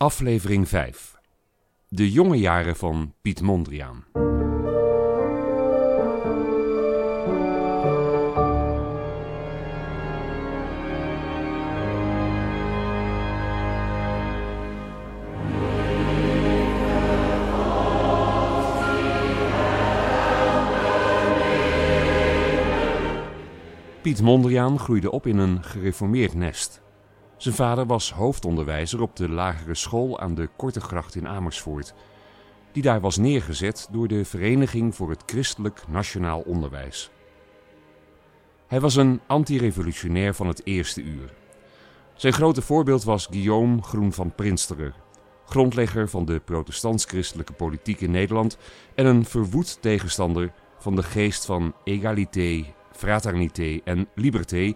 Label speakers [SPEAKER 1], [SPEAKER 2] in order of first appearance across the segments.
[SPEAKER 1] Aflevering 5. De jonge jaren van Piet Mondriaan. Piet Mondriaan groeide op in een gereformeerd nest. Zijn vader was hoofdonderwijzer op de lagere school aan de Kortegracht in Amersfoort, die daar was neergezet door de Vereniging voor het Christelijk Nationaal Onderwijs. Hij was een antirevolutionair van het eerste uur. Zijn grote voorbeeld was Guillaume Groen van Prinsterer, grondlegger van de protestants-christelijke politiek in Nederland en een verwoed tegenstander van de geest van egalité, fraternité en liberté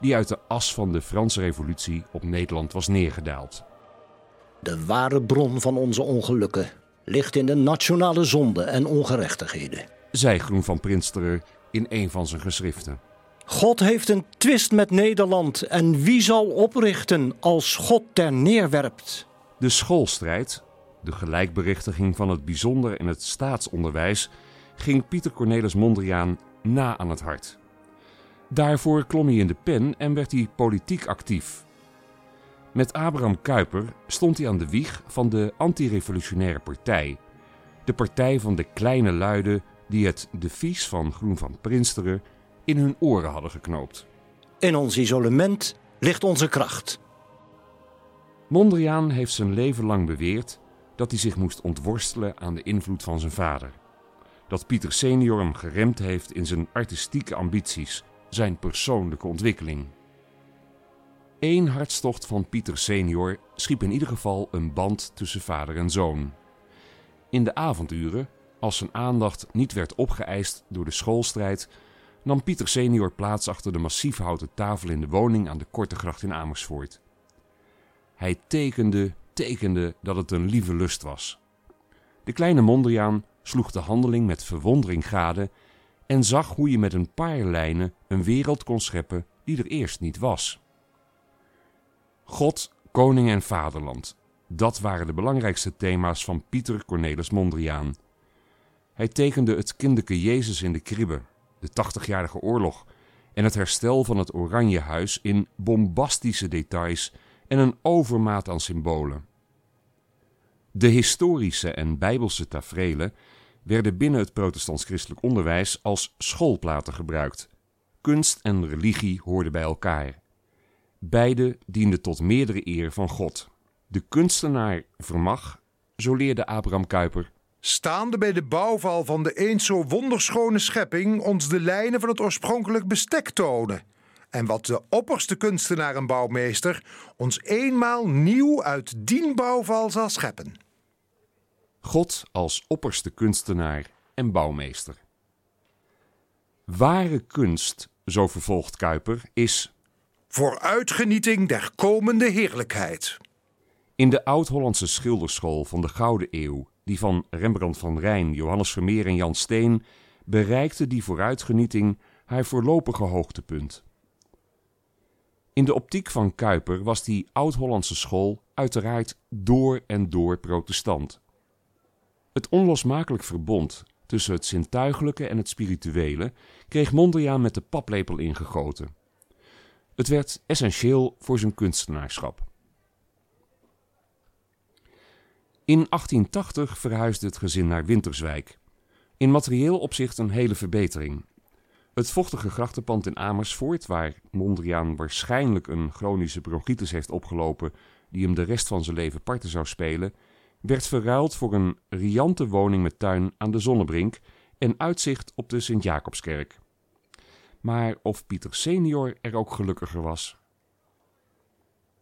[SPEAKER 1] die uit de as van de Franse Revolutie op Nederland was neergedaald.
[SPEAKER 2] De ware bron van onze ongelukken ligt in de nationale zonde en ongerechtigheden,
[SPEAKER 1] zei Groen van Prinsterer in een van zijn geschriften.
[SPEAKER 2] God heeft een twist met Nederland en wie zal oprichten als God ter neerwerpt?
[SPEAKER 1] De schoolstrijd, de gelijkberichtiging van het bijzonder en het staatsonderwijs, ging Pieter Cornelis Mondriaan na aan het hart. Daarvoor klom hij in de pen en werd hij politiek actief. Met Abraham Kuyper stond hij aan de wieg van de antirevolutionaire partij. De partij van de kleine luiden die het devies van Groen van Prinsteren in hun oren hadden geknoopt.
[SPEAKER 2] In ons isolement ligt onze kracht.
[SPEAKER 1] Mondriaan heeft zijn leven lang beweerd dat hij zich moest ontworstelen aan de invloed van zijn vader. Dat Pieter senior hem geremd heeft in zijn artistieke ambities zijn persoonlijke ontwikkeling. Eén hartstocht van Pieter senior schiep in ieder geval een band tussen vader en zoon. In de avonduren, als zijn aandacht niet werd opgeëist door de schoolstrijd, nam Pieter senior plaats achter de massief houten tafel in de woning aan de Korte Gracht in Amersfoort. Hij tekende, tekende dat het een lieve lust was. De kleine Mondriaan sloeg de handeling met verwondering gade en zag hoe je met een paar lijnen een wereld kon scheppen die er eerst niet was. God, koning en vaderland, dat waren de belangrijkste thema's van Pieter Cornelis Mondriaan. Hij tekende het kinderke Jezus in de kribbe, de tachtigjarige oorlog en het herstel van het Oranjehuis in bombastische details en een overmaat aan symbolen. De historische en bijbelse taferelen werden binnen het protestants-christelijk onderwijs als schoolplaten gebruikt. Kunst en religie hoorden bij elkaar. Beide dienden tot meerdere eer van God. De kunstenaar vermag, zo leerde Abraham Kuyper,
[SPEAKER 3] staande bij de bouwval van de eens zo wonderschone schepping ons de lijnen van het oorspronkelijk bestek tonen. En wat de opperste kunstenaar en bouwmeester ons eenmaal nieuw uit dien bouwval zal scheppen.
[SPEAKER 1] God als opperste kunstenaar en bouwmeester. Ware kunst, zo vervolgt Kuyper, is
[SPEAKER 3] vooruitgenieting der komende heerlijkheid.
[SPEAKER 1] In de Oud-Hollandse schilderschool van de Gouden Eeuw, die van Rembrandt van Rijn, Johannes Vermeer en Jan Steen, bereikte die vooruitgenieting haar voorlopige hoogtepunt. In de optiek van Kuyper was die Oud-Hollandse school uiteraard door en door protestant. Het onlosmakelijk verbond tussen het zintuigelijke en het spirituele kreeg Mondriaan met de paplepel ingegoten. Het werd essentieel voor zijn kunstenaarschap. In 1880 verhuisde het gezin naar Winterswijk. In materieel opzicht een hele verbetering. Het vochtige grachtenpand in Amersfoort, waar Mondriaan waarschijnlijk een chronische bronchitis heeft opgelopen die hem de rest van zijn leven parten zou spelen, werd verruild voor een riante woning met tuin aan de Zonnebrink en uitzicht op de Sint-Jacobskerk. Maar of Pieter senior er ook gelukkiger was?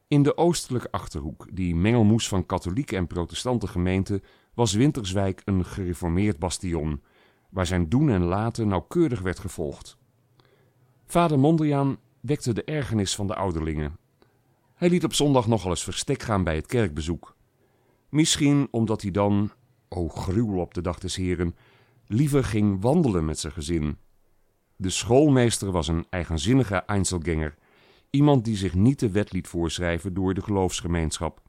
[SPEAKER 1] In de oostelijke achterhoek, die mengelmoes van katholieke en protestante gemeenten, was Winterswijk een gereformeerd bastion, waar zijn doen en laten nauwkeurig werd gevolgd. Vader Mondriaan wekte de ergernis van de ouderlingen. Hij liet op zondag nogal eens verstek gaan bij het kerkbezoek. Misschien omdat hij dan, o gruwel op de dag des heren, liever ging wandelen met zijn gezin. De schoolmeester was een eigenzinnige Einzelganger, iemand die zich niet de wet liet voorschrijven door de geloofsgemeenschap.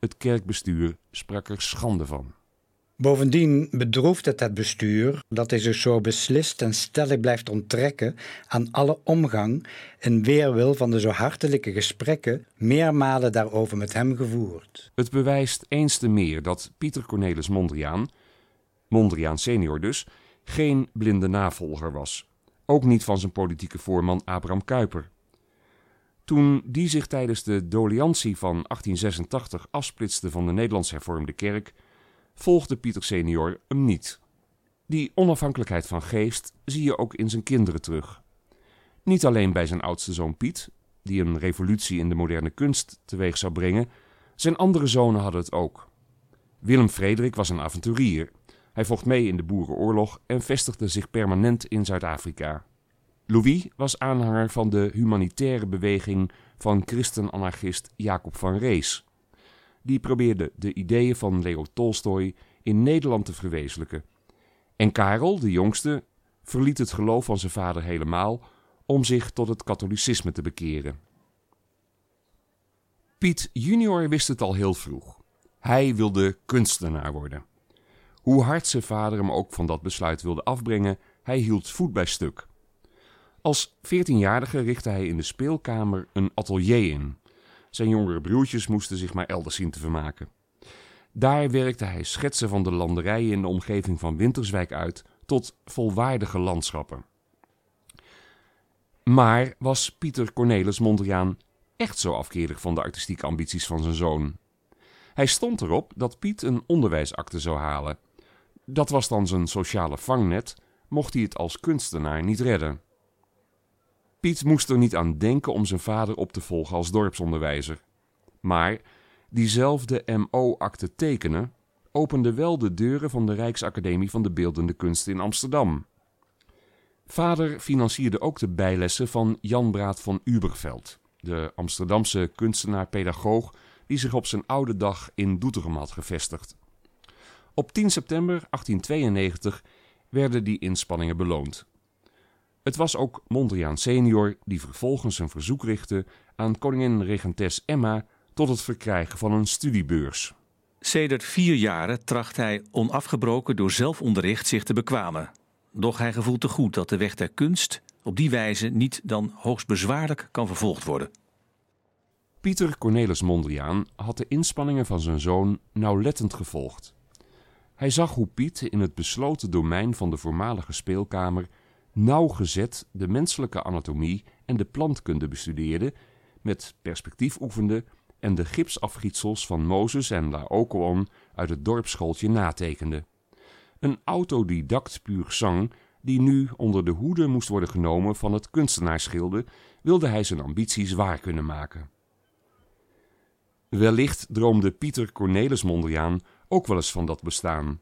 [SPEAKER 1] Het kerkbestuur sprak er schande van.
[SPEAKER 4] Bovendien bedroeft het het bestuur dat hij zich zo beslist en stellig blijft onttrekken aan alle omgang in weerwil van de zo hartelijke gesprekken meermalen daarover met hem gevoerd.
[SPEAKER 1] Het bewijst eens te meer dat Pieter Cornelis Mondriaan, Mondriaan senior dus, geen blinde navolger was. Ook niet van zijn politieke voorman Abraham Kuyper. Toen die zich tijdens de doliantie van 1886 afsplitste van de Nederlands hervormde kerk, volgde Pieter senior hem niet. Die onafhankelijkheid van geest zie je ook in zijn kinderen terug. Niet alleen bij zijn oudste zoon Piet, die een revolutie in de moderne kunst teweeg zou brengen, zijn andere zonen hadden het ook. Willem Frederik was een avonturier. Hij vocht mee in de Boerenoorlog en vestigde zich permanent in Zuid-Afrika. Louis was aanhanger van de humanitaire beweging van christen-anarchist Jacob van Rees. Die probeerde de ideeën van Leo Tolstoy in Nederland te verwezenlijken. En Karel, de jongste, verliet het geloof van zijn vader helemaal om zich tot het katholicisme te bekeren. Piet junior wist het al heel vroeg. Hij wilde kunstenaar worden. Hoe hard zijn vader hem ook van dat besluit wilde afbrengen, hij hield voet bij stuk. Als veertienjarige richtte hij in de speelkamer een atelier in. Zijn jongere broertjes moesten zich maar elders zien te vermaken. Daar werkte hij schetsen van de landerijen in de omgeving van Winterswijk uit tot volwaardige landschappen. Maar was Pieter Cornelis Mondriaan echt zo afkerig van de artistieke ambities van zijn zoon? Hij stond erop dat Piet een onderwijsakte zou halen. Dat was dan zijn sociale vangnet, mocht hij het als kunstenaar niet redden. Piet moest er niet aan denken om zijn vader op te volgen als dorpsonderwijzer. Maar diezelfde MO-akte tekenen opende wel de deuren van de Rijksacademie van de Beeldende Kunsten in Amsterdam. Vader financierde ook de bijlessen van Jan Braat van Uberveld, de Amsterdamse kunstenaar-pedagoog die zich op zijn oude dag in Doetinchem had gevestigd. Op 10 september 1892 werden die inspanningen beloond. Het was ook Mondriaan senior die vervolgens een verzoek richtte aan koningin regentes Emma tot het verkrijgen van een studiebeurs.
[SPEAKER 5] Sedert vier jaren tracht hij onafgebroken door zelfonderricht zich te bekwamen. Doch hij gevoelt te goed dat de weg der kunst op die wijze niet dan hoogst bezwaarlijk kan vervolgd worden.
[SPEAKER 1] Pieter Cornelis Mondriaan had de inspanningen van zijn zoon nauwlettend gevolgd. Hij zag hoe Piet in het besloten domein van de voormalige speelkamer nauwgezet de menselijke anatomie en de plantkunde bestudeerde, met perspectief oefende en de gipsafgietsels van Mozes en Laocoon uit het dorpsschooltje natekende. Een autodidact puur zang, die nu onder de hoede moest worden genomen van het kunstenaarsschilde, wilde hij zijn ambities waar kunnen maken. Wellicht droomde Pieter Cornelis Mondriaan ook wel eens van dat bestaan.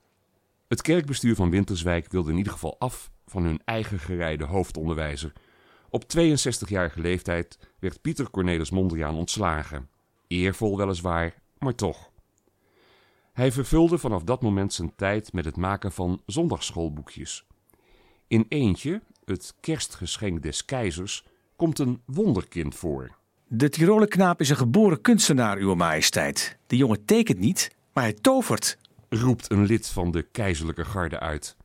[SPEAKER 1] Het kerkbestuur van Winterswijk wilde in ieder geval af van hun eigen gerijde hoofdonderwijzer. Op 62-jarige leeftijd werd Pieter Cornelis Mondriaan ontslagen. Eervol weliswaar, maar toch. Hij vervulde vanaf dat moment zijn tijd met het maken van zondagschoolboekjes. In eentje, het kerstgeschenk des keizers, komt een wonderkind voor.
[SPEAKER 5] De Tiroler knaap is een geboren kunstenaar, uw majesteit. De jongen tekent niet, maar hij tovert,
[SPEAKER 1] roept een lid van de keizerlijke garde uit.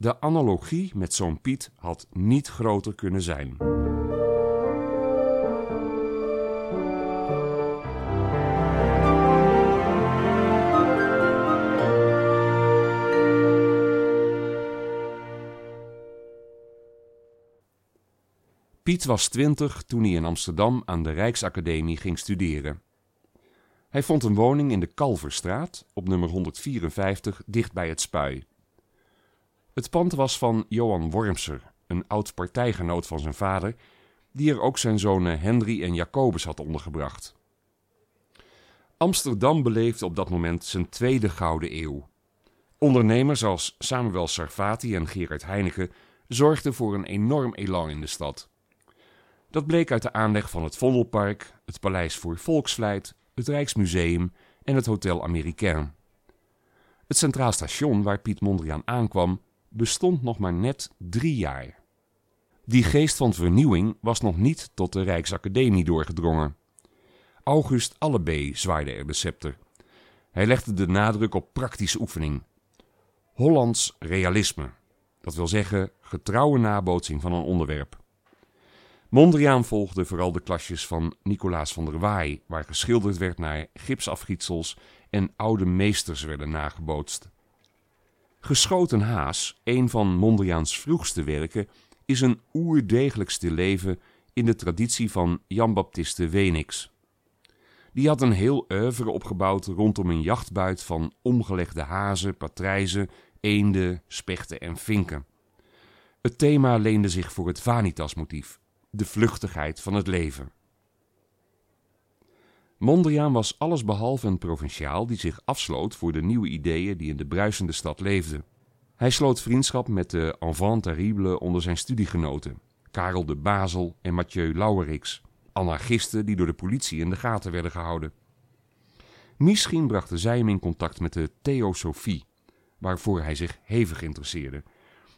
[SPEAKER 1] De analogie met zo'n Piet had niet groter kunnen zijn. Piet was twintig toen hij in Amsterdam aan de Rijksacademie ging studeren. Hij vond een woning in de Kalverstraat op nummer 154 dicht bij het Spui. Het pand was van Johan Wormser, een oud partijgenoot van zijn vader, die er ook zijn zonen Henry en Jacobus had ondergebracht. Amsterdam beleefde op dat moment zijn tweede gouden eeuw. Ondernemers als Samuel Sarfati en Gerard Heineken zorgden voor een enorm elan in de stad. Dat bleek uit de aanleg van het Vondelpark, het Paleis voor Volksvlijt, het Rijksmuseum en het Hotel Américain. Het Centraal Station waar Piet Mondriaan aankwam bestond nog maar net drie jaar. Die geest van vernieuwing was nog niet tot de Rijksacademie doorgedrongen. August Allebee zwaaide er de scepter, Hij legde de nadruk op praktische oefening. Hollands realisme, dat wil zeggen getrouwe nabootsing van een onderwerp. Mondriaan volgde vooral de klasjes van Nicolaas van der Waai, waar geschilderd werd naar gipsafgietsels en oude meesters werden nagebootst. Geschoten Haas, een van Mondriaans vroegste werken, is een oerdegelijk stilleven in de traditie van Jan Baptiste Wenix. Die had een heel oeuvre opgebouwd rondom een jachtbuit van omgelegde hazen, patrijzen, eenden, spechten en vinken. Het thema leende zich voor het vanitas-motief, de vluchtigheid van het leven. Mondriaan was allesbehalve een provinciaal die zich afsloot voor de nieuwe ideeën die in de bruisende stad leefden. Hij sloot vriendschap met de enfant terrible onder zijn studiegenoten, Karel de Bazel en Mathieu Lauwerix, anarchisten die door de politie in de gaten werden gehouden. Misschien brachten zij hem in contact met de theosofie, waarvoor hij zich hevig interesseerde.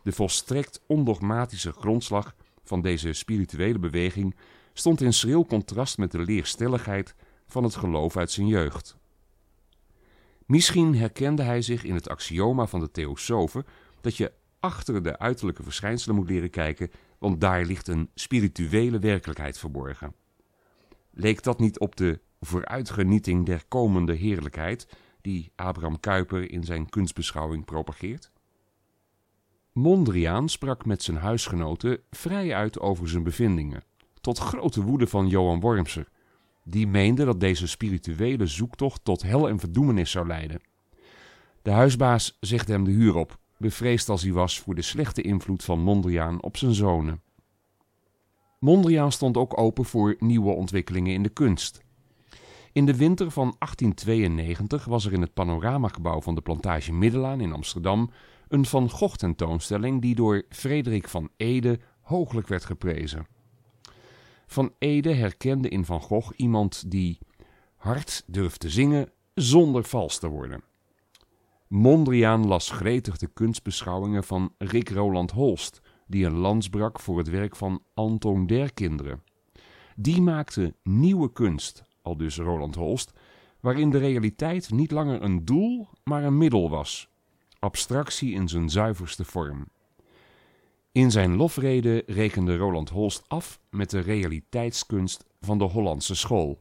[SPEAKER 1] De volstrekt ondogmatische grondslag van deze spirituele beweging stond in schril contrast met de leerstelligheid van het geloof uit zijn jeugd. Misschien herkende hij zich in het axioma van de theosofen dat je achter de uiterlijke verschijnselen moet leren kijken, want daar ligt een spirituele werkelijkheid verborgen. Leek dat niet op de vooruitgenieting der komende heerlijkheid die Abraham Kuyper in zijn kunstbeschouwing propageert? Mondriaan sprak met zijn huisgenoten vrij uit over zijn bevindingen, tot grote woede van Johan Wormser, die meende dat deze spirituele zoektocht tot hel en verdoemenis zou leiden. De huisbaas zegde hem de huur op, bevreesd als hij was voor de slechte invloed van Mondriaan op zijn zonen. Mondriaan stond ook open voor nieuwe ontwikkelingen in de kunst. In de winter van 1892 was er in het panoramagebouw van de plantage Middelaan in Amsterdam een Van Gogh tentoonstelling die door Frederik van Ede hooglijk werd geprezen. Van Ede herkende in Van Gogh iemand die hard durft te zingen zonder vals te worden. Mondriaan las gretig de kunstbeschouwingen van Rick Roland Holst, die een lans brak voor het werk van Anton Derkinderen. Die maakte nieuwe kunst, al dus Roland Holst, waarin de realiteit niet langer een doel, maar een middel was. Abstractie in zijn zuiverste vorm. In zijn lofrede rekende Roland Holst af met de realiteitskunst van de Hollandse school.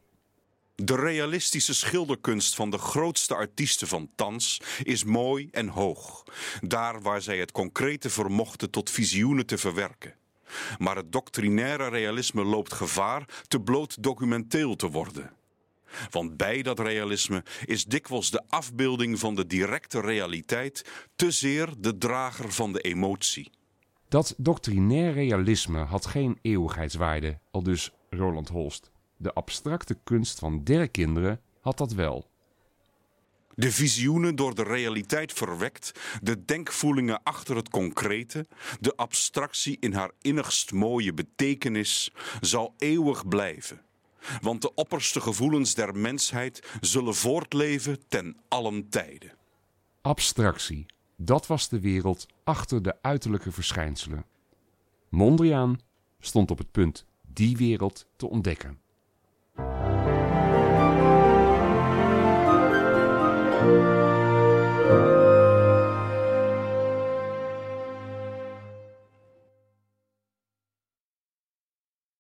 [SPEAKER 6] De realistische schilderkunst van de grootste artiesten van thans is mooi en hoog, daar waar zij het concrete vermochten tot visioenen te verwerken. Maar het doctrinaire realisme loopt gevaar te bloot documenteel te worden. Want bij dat realisme is dikwijls de afbeelding van de directe realiteit te zeer de drager van de emotie.
[SPEAKER 1] Dat doctrinair realisme had geen eeuwigheidswaarde, al dus Roland Holst. De abstracte kunst van der kinderen had dat wel.
[SPEAKER 6] De visioenen door de realiteit verwekt, de denkvoelingen achter het concrete, de abstractie in haar innigst mooie betekenis zal eeuwig blijven. Want de opperste gevoelens der mensheid zullen voortleven ten allen tijde.
[SPEAKER 1] Abstractie, dat was de wereld achter de uiterlijke verschijnselen. Mondriaan stond op het punt die wereld te ontdekken.